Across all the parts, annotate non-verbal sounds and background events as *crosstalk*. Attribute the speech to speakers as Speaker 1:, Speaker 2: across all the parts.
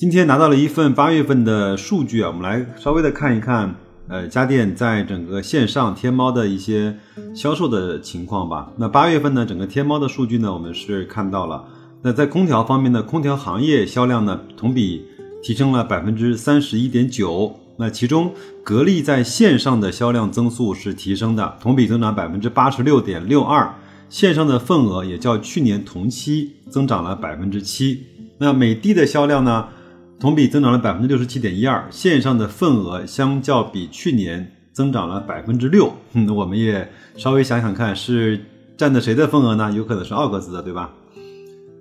Speaker 1: 今天拿到了一份八月份的数据啊，我们来稍微的看一看。呃，家电在整个线上天猫的一些销售的情况吧。那八月份呢，整个天猫的数据呢，我们是看到了。那在空调方面呢，空调行业销量呢，同比提升了百分之三十一点九。那其中，格力在线上的销量增速是提升的，同比增长百分之八十六点六二，线上的份额也较去年同期增长了百分之七。那美的的销量呢？同比增长了百分之六十七点一二，线上的份额相较比去年增长了百分之六。*laughs* 嗯，我们也稍微想想看，是占的谁的份额呢？有可能是奥克斯的，对吧？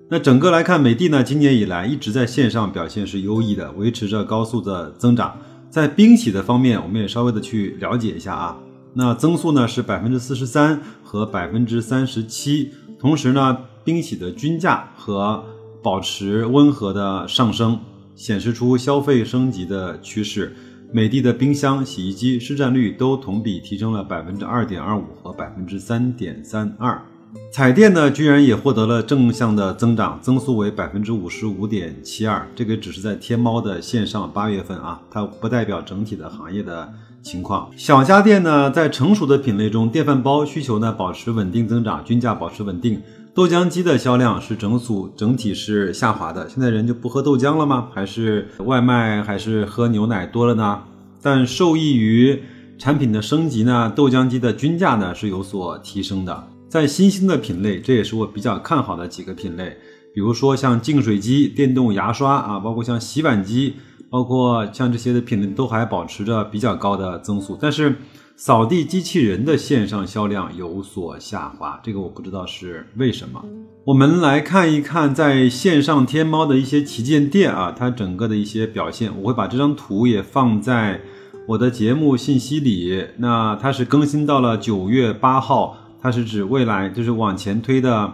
Speaker 1: 那整个来看，美的呢，今年以来一直在线上表现是优异的，维持着高速的增长。在冰洗的方面，我们也稍微的去了解一下啊。那增速呢是百分之四十三和百分之三十七，同时呢，冰洗的均价和保持温和的上升。显示出消费升级的趋势，美的的冰箱、洗衣机市占率都同比提升了百分之二点二五和百分之三点三二。彩电呢，居然也获得了正向的增长，增速为百分之五十五点七二。这个只是在天猫的线上八月份啊，它不代表整体的行业的情况。小家电呢，在成熟的品类中，电饭煲需求呢保持稳定增长，均价保持稳定。豆浆机的销量是整组整体是下滑的，现在人就不喝豆浆了吗？还是外卖还是喝牛奶多了呢？但受益于产品的升级呢，豆浆机的均价呢是有所提升的。在新兴的品类，这也是我比较看好的几个品类，比如说像净水机、电动牙刷啊，包括像洗碗机，包括像这些的品类都还保持着比较高的增速，但是。扫地机器人的线上销量有所下滑，这个我不知道是为什么。我们来看一看在线上天猫的一些旗舰店啊，它整个的一些表现。我会把这张图也放在我的节目信息里。那它是更新到了九月八号，它是指未来就是往前推的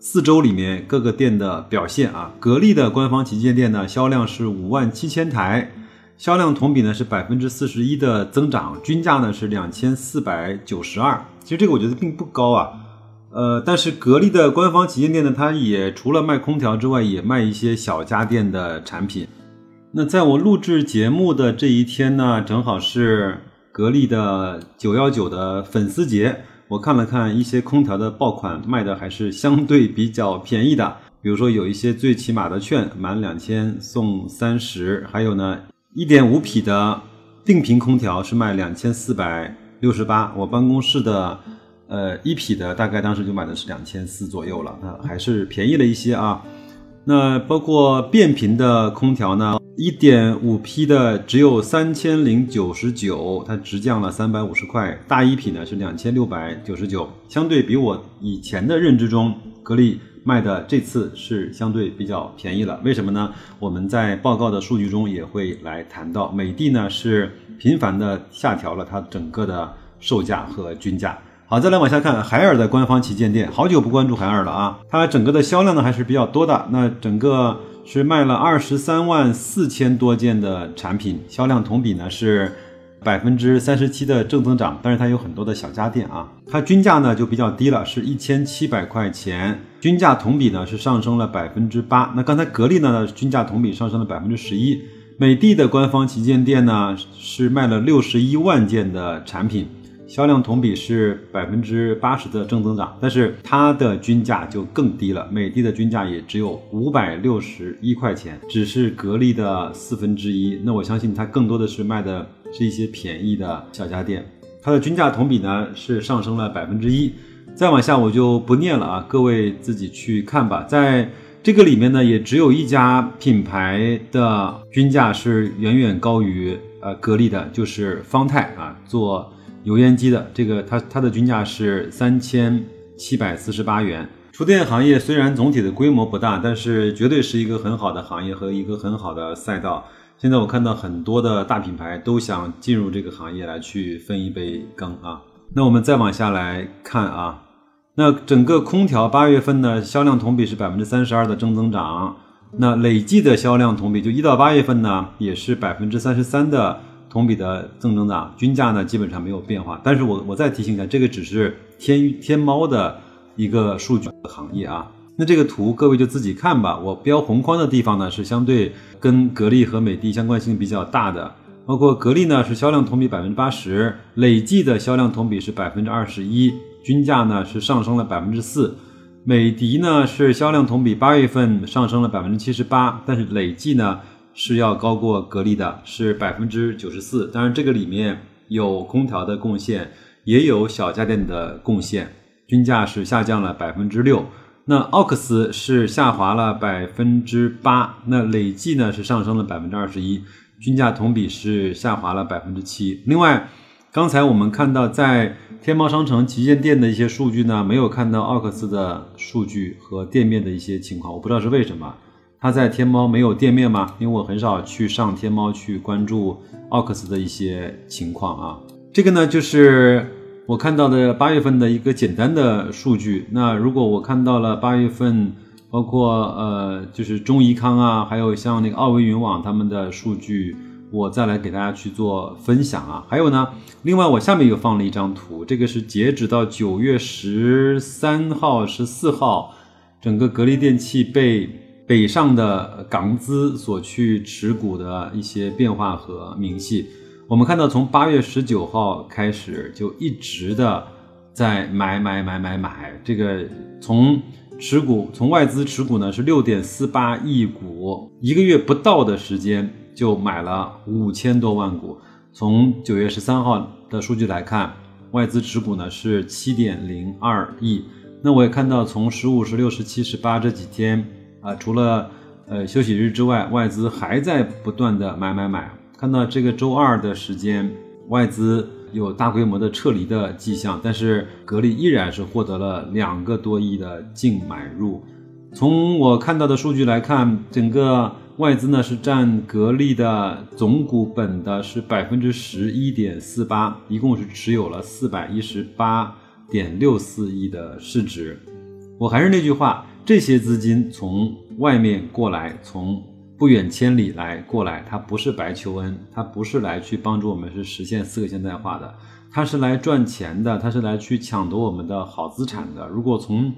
Speaker 1: 四周里面各个店的表现啊。格力的官方旗舰店呢，销量是五万七千台。销量同比呢是百分之四十一的增长，均价呢是两千四百九十二。其实这个我觉得并不高啊，呃，但是格力的官方旗舰店呢，它也除了卖空调之外，也卖一些小家电的产品。那在我录制节目的这一天呢，正好是格力的九幺九的粉丝节。我看了看一些空调的爆款，卖的还是相对比较便宜的。比如说有一些最起码的券，满两千送三十，还有呢。一点五匹的定频空调是卖两千四百六十八，我办公室的呃一匹的大概当时就买的是两千四左右了，那还是便宜了一些啊。那包括变频的空调呢，一点五匹的只有三千零九十九，它直降了三百五十块，大一匹呢是两千六百九十九，相对比我以前的认知中，格力。卖的这次是相对比较便宜了，为什么呢？我们在报告的数据中也会来谈到，美的呢是频繁的下调了它整个的售价和均价。好，再来往下看，海尔的官方旗舰店，好久不关注海尔了啊，它整个的销量呢还是比较多的，那整个是卖了二十三万四千多件的产品，销量同比呢是。百分之三十七的正增长，但是它有很多的小家电啊，它均价呢就比较低了，是一千七百块钱，均价同比呢是上升了百分之八。那刚才格力呢均价同比上升了百分之十一，美的的官方旗舰店呢是卖了六十一万件的产品。销量同比是百分之八十的正增长，但是它的均价就更低了。美的的均价也只有五百六十一块钱，只是格力的四分之一。那我相信它更多的是卖的是一些便宜的小家电。它的均价同比呢是上升了百分之一。再往下我就不念了啊，各位自己去看吧。在这个里面呢，也只有一家品牌的均价是远远高于呃格力的，就是方太啊做。油烟机的这个，它它的均价是三千七百四十八元。厨电行业虽然总体的规模不大，但是绝对是一个很好的行业和一个很好的赛道。现在我看到很多的大品牌都想进入这个行业来去分一杯羹啊。那我们再往下来看啊，那整个空调八月份呢销量同比是百分之三十二的正增长，那累计的销量同比就一到八月份呢也是百分之三十三的同比的正增长，均价呢基本上没有变化。但是我我再提醒一下，这个只是天天猫的一个数据行业啊。那这个图各位就自己看吧。我标红框的地方呢是相对跟格力和美的相关性比较大的。包括格力呢是销量同比百分之八十，累计的销量同比是百分之二十一，均价呢是上升了百分之四。美的呢是销量同比八月份上升了百分之七十八，但是累计呢是要高过格力的，是百分之九十四。当然这个里面有空调的贡献，也有小家电的贡献，均价是下降了百分之六。那奥克斯是下滑了百分之八，那累计呢是上升了百分之二十一。均价同比是下滑了百分之七。另外，刚才我们看到在天猫商城旗舰店的一些数据呢，没有看到奥克斯的数据和店面的一些情况，我不知道是为什么。它在天猫没有店面吗？因为我很少去上天猫去关注奥克斯的一些情况啊。这个呢，就是我看到的八月份的一个简单的数据。那如果我看到了八月份。包括呃，就是中怡康啊，还有像那个奥维云网他们的数据，我再来给大家去做分享啊。还有呢，另外我下面又放了一张图，这个是截止到九月十三号、十四号，整个格力电器被北上的港资所去持股的一些变化和明细。我们看到，从八月十九号开始就一直的在买买买买买，这个从。持股从外资持股呢是六点四八亿股，一个月不到的时间就买了五千多万股。从九月十三号的数据来看，外资持股呢是七点零二亿。那我也看到，从十五、十六、十七、十八这几天啊，除了呃休息日之外，外资还在不断的买买买。看到这个周二的时间，外资。有大规模的撤离的迹象，但是格力依然是获得了两个多亿的净买入。从我看到的数据来看，整个外资呢是占格力的总股本的是百分之十一点四八，一共是持有了四百一十八点六四亿的市值。我还是那句话，这些资金从外面过来，从。不远千里来过来，他不是白求恩，他不是来去帮助我们是实现四个现代化的，他是来赚钱的，他是来去抢夺我们的好资产的。如果从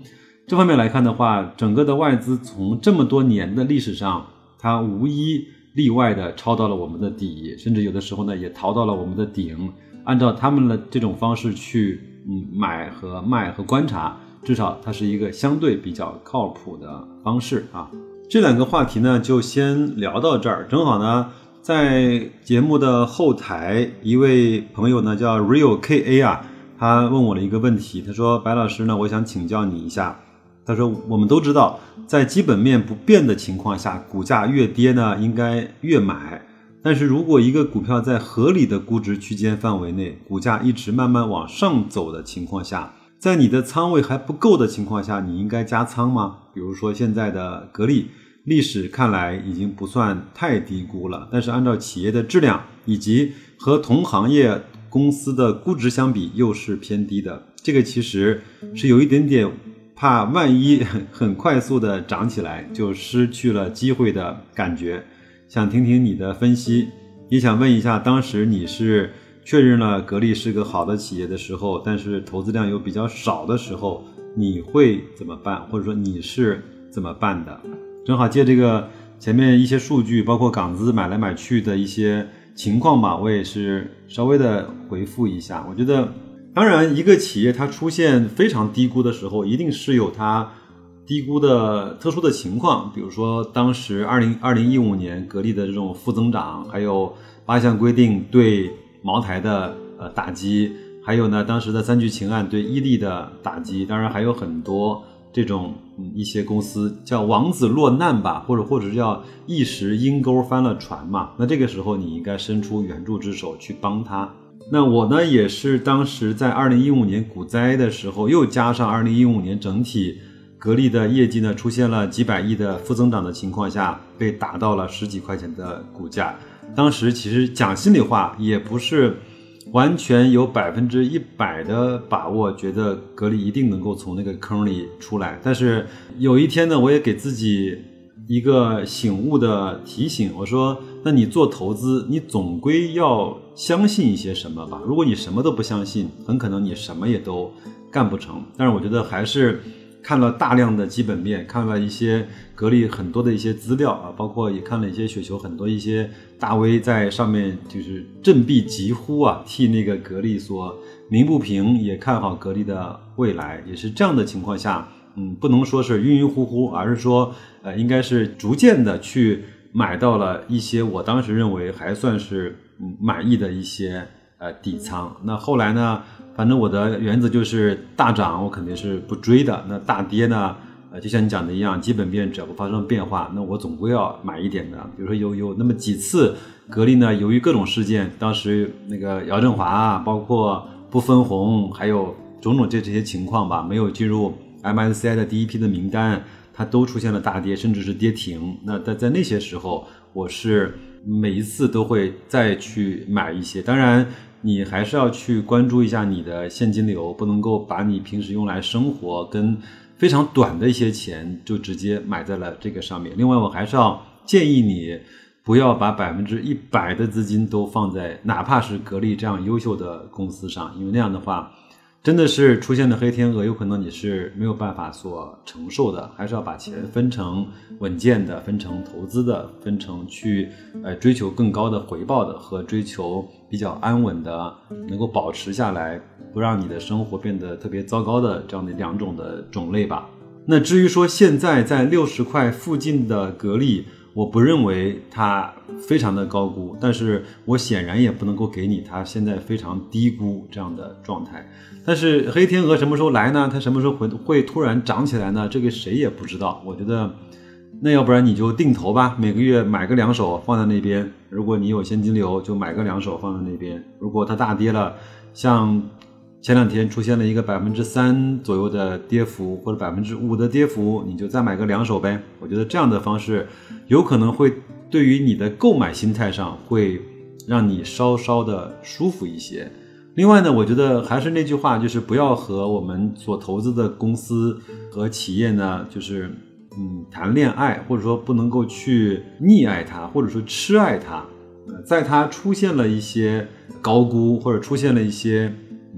Speaker 1: 这方面来看的话，整个的外资从这么多年的历史上，它无一例外的抄到了我们的底，甚至有的时候呢也逃到了我们的顶。按照他们的这种方式去嗯买和卖和观察，至少它是一个相对比较靠谱的方式啊。这两个话题呢，就先聊到这儿。正好呢，在节目的后台，一位朋友呢叫 Real K A 啊，他问我了一个问题，他说：“白老师呢，我想请教你一下。他说，我们都知道，在基本面不变的情况下，股价越跌呢，应该越买。但是如果一个股票在合理的估值区间范围内，股价一直慢慢往上走的情况下，在你的仓位还不够的情况下，你应该加仓吗？比如说现在的格力，历史看来已经不算太低估了，但是按照企业的质量以及和同行业公司的估值相比，又是偏低的。这个其实是有一点点怕，万一 *laughs* 很快速的涨起来，就失去了机会的感觉。想听听你的分析，也想问一下，当时你是？确认了格力是个好的企业的时候，但是投资量又比较少的时候，你会怎么办？或者说你是怎么办的？正好借这个前面一些数据，包括港资买来买去的一些情况吧，我也是稍微的回复一下。我觉得，当然一个企业它出现非常低估的时候，一定是有它低估的特殊的情况，比如说当时二零二零一五年格力的这种负增长，还有八项规定对。茅台的呃打击，还有呢，当时的三聚氰胺对伊利的打击，当然还有很多这种一些公司叫王子落难吧，或者或者叫一时阴沟翻了船嘛。那这个时候你应该伸出援助之手去帮他。那我呢也是当时在二零一五年股灾的时候，又加上二零一五年整体格力的业绩呢出现了几百亿的负增长的情况下，被打到了十几块钱的股价。当时其实讲心里话，也不是完全有百分之一百的把握，觉得格力一定能够从那个坑里出来。但是有一天呢，我也给自己一个醒悟的提醒，我说：那你做投资，你总归要相信一些什么吧。如果你什么都不相信，很可能你什么也都干不成。但是我觉得还是。看了大量的基本面，看了一些格力很多的一些资料啊，包括也看了一些雪球很多一些大 V 在上面就是振臂疾呼啊，替那个格力所鸣不平，也看好格力的未来，也是这样的情况下，嗯，不能说是晕晕乎乎，而是说呃，应该是逐渐的去买到了一些我当时认为还算是满意的一些呃底仓。那后来呢？反正我的原则就是大涨我肯定是不追的，那大跌呢？呃，就像你讲的一样，基本面只要不发生变化，那我总归要买一点的。比如说有有那么几次格力呢，由于各种事件，当时那个姚振华啊，包括不分红，还有种种这这些情况吧，没有进入 MSCI 的第一批的名单，它都出现了大跌，甚至是跌停。那在在那些时候，我是每一次都会再去买一些，当然。你还是要去关注一下你的现金流，不能够把你平时用来生活跟非常短的一些钱就直接买在了这个上面。另外，我还是要建议你不要把百分之一百的资金都放在哪怕是格力这样优秀的公司上，因为那样的话。真的是出现了黑天鹅，有可能你是没有办法所承受的，还是要把钱分成稳健的、分成投资的、分成去呃追求更高的回报的和追求比较安稳的，能够保持下来，不让你的生活变得特别糟糕的这样的两种的种类吧。那至于说现在在六十块附近的格力。我不认为它非常的高估，但是我显然也不能够给你它现在非常低估这样的状态。但是黑天鹅什么时候来呢？它什么时候会会突然涨起来呢？这个谁也不知道。我觉得，那要不然你就定投吧，每个月买个两手放在那边。如果你有现金流，就买个两手放在那边。如果它大跌了，像。前两天出现了一个百分之三左右的跌幅，或者百分之五的跌幅，你就再买个两手呗。我觉得这样的方式有可能会对于你的购买心态上会让你稍稍的舒服一些。另外呢，我觉得还是那句话，就是不要和我们所投资的公司和企业呢，就是嗯谈恋爱，或者说不能够去溺爱它，或者说痴爱它。在它出现了一些高估，或者出现了一些。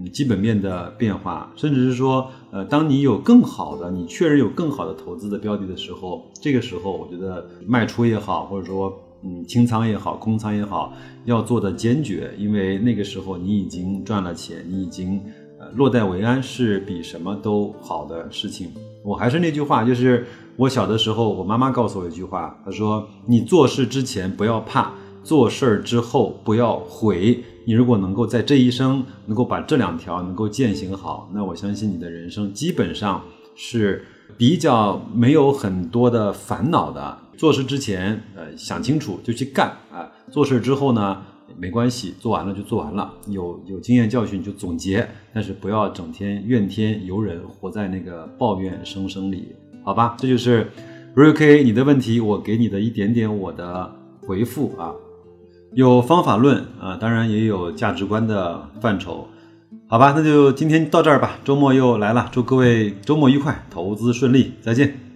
Speaker 1: 基本面的变化，甚至是说，呃，当你有更好的，你确认有更好的投资的标的的时候，这个时候，我觉得卖出也好，或者说，嗯，清仓也好，空仓也好，要做的坚决，因为那个时候你已经赚了钱，你已经呃落袋为安，是比什么都好的事情。我还是那句话，就是我小的时候，我妈妈告诉我一句话，她说：“你做事之前不要怕，做事儿之后不要悔。”你如果能够在这一生能够把这两条能够践行好，那我相信你的人生基本上是比较没有很多的烦恼的。做事之前，呃，想清楚就去干啊；做事之后呢，没关系，做完了就做完了。有有经验教训就总结，但是不要整天怨天尤人，活在那个抱怨声声里，好吧？这就是 r u k 你的问题，我给你的一点点我的回复啊。有方法论啊，当然也有价值观的范畴，好吧，那就今天到这儿吧。周末又来了，祝各位周末愉快，投资顺利，再见。